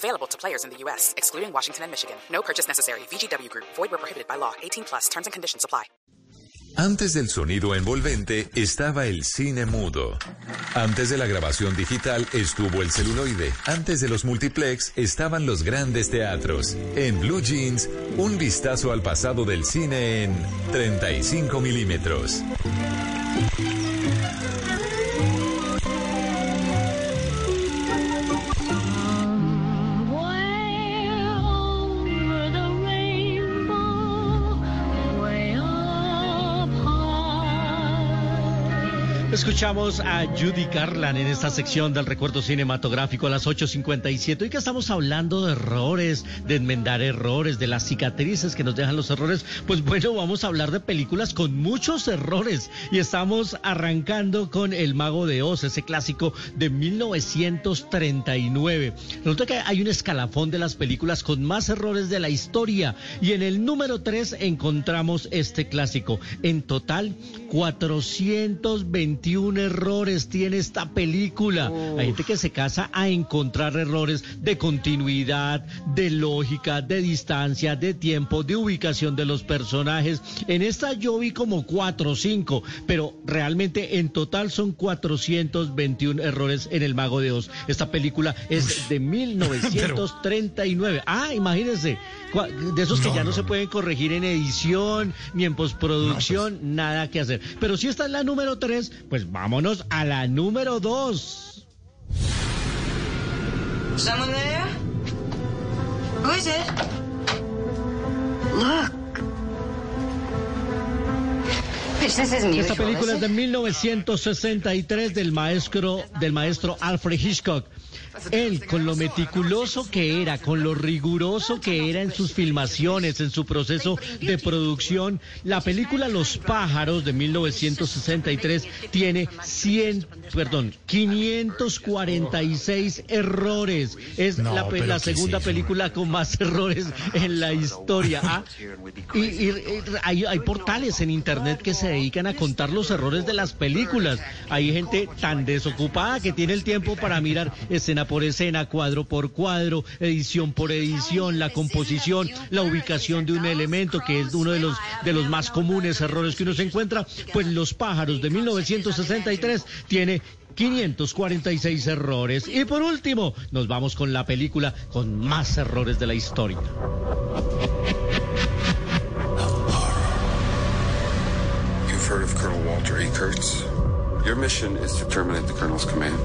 Available to players in the U.S., excluding Washington and Michigan. No purchase necessary. VGW Group. Void where prohibited by law. 18 plus. Terms and conditions apply. Antes del sonido envolvente estaba el cine mudo. Antes de la grabación digital estuvo el celuloide. Antes de los multiplex estaban los grandes teatros. En Blue Jeans, un vistazo al pasado del cine en 35 milímetros. Escuchamos a Judy Garland en esta sección del recuerdo cinematográfico a las 8.57. Hoy que estamos hablando de errores, de enmendar errores, de las cicatrices que nos dejan los errores, pues bueno, vamos a hablar de películas con muchos errores. Y estamos arrancando con El Mago de Oz, ese clásico de 1939. Resulta que hay un escalafón de las películas con más errores de la historia. Y en el número 3 encontramos este clásico. En total, 420 21 errores tiene esta película. Hay gente que se casa a encontrar errores de continuidad, de lógica, de distancia, de tiempo, de ubicación de los personajes. En esta yo vi como 4 o 5, pero realmente en total son 421 errores en El Mago de Oz. Esta película es de 1939. Ah, imagínense, de esos que ya no, se pueden corregir en edición ni en postproducción, pues. nada que hacer. Pero si esta es la número 3, pues vámonos a la número dos. Someone there? Who is it? Look. Esta película es de 1963 del maestro del maestro Alfred Hitchcock. Él, con lo meticuloso que era, con lo riguroso que era en sus filmaciones, en su proceso de producción, la película Los pájaros de 1963 tiene 100, perdón, 546 errores. Es la, segunda película con más errores en la historia. ¿ah? Y, hay, hay portales en internet que se dedican a contar los errores de las películas. Hay gente tan desocupada que tiene el tiempo para mirar escena por escena, cuadro por cuadro, edición por edición, la composición, la ubicación de un elemento, que es uno de los, de los más comunes errores que uno se encuentra, pues Los pájaros de 1963 tiene 546 errores. Y por último, nos vamos con la película con más errores de la historia. Walter E. Kurtz? Your mission is to terminate the Colonel's command.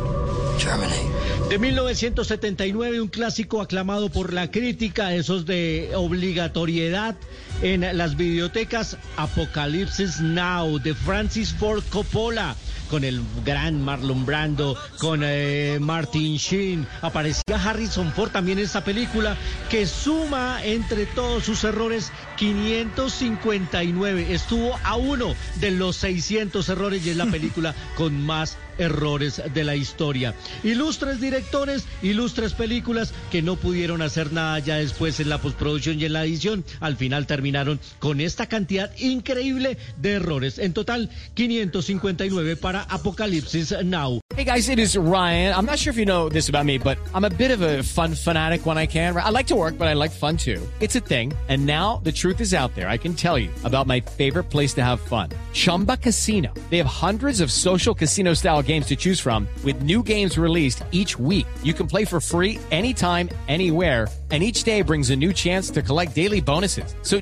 De 1979, un clásico aclamado por la crítica, esos de obligatoriedad en las bibliotecas, Apocalipsis Now, de Francis Ford Coppola con el gran Marlon Brando, con eh, Martin Sheen. Aparecía Harrison Ford también en esta película que suma entre todos sus errores 559. Estuvo a uno de los 600 errores y es la película con más errores de la historia. Ilustres directores, ilustres películas que no pudieron hacer nada ya después en la postproducción y en la edición. Al final terminaron con esta cantidad increíble de errores. En total, 559 para Apocalipsis Now. Hey guys, it is Ryan. I'm not sure if you know this about me, but I'm a bit of a fun fanatic when I can. I like to work, but I like fun too. It's a thing. And now the truth is out there. I can tell you about my favorite place to have fun. Chumba Casino. They have hundreds of social casino style games to choose from with new games released each week. You can play for free anytime, anywhere and each day brings a new chance to collect daily bonuses. So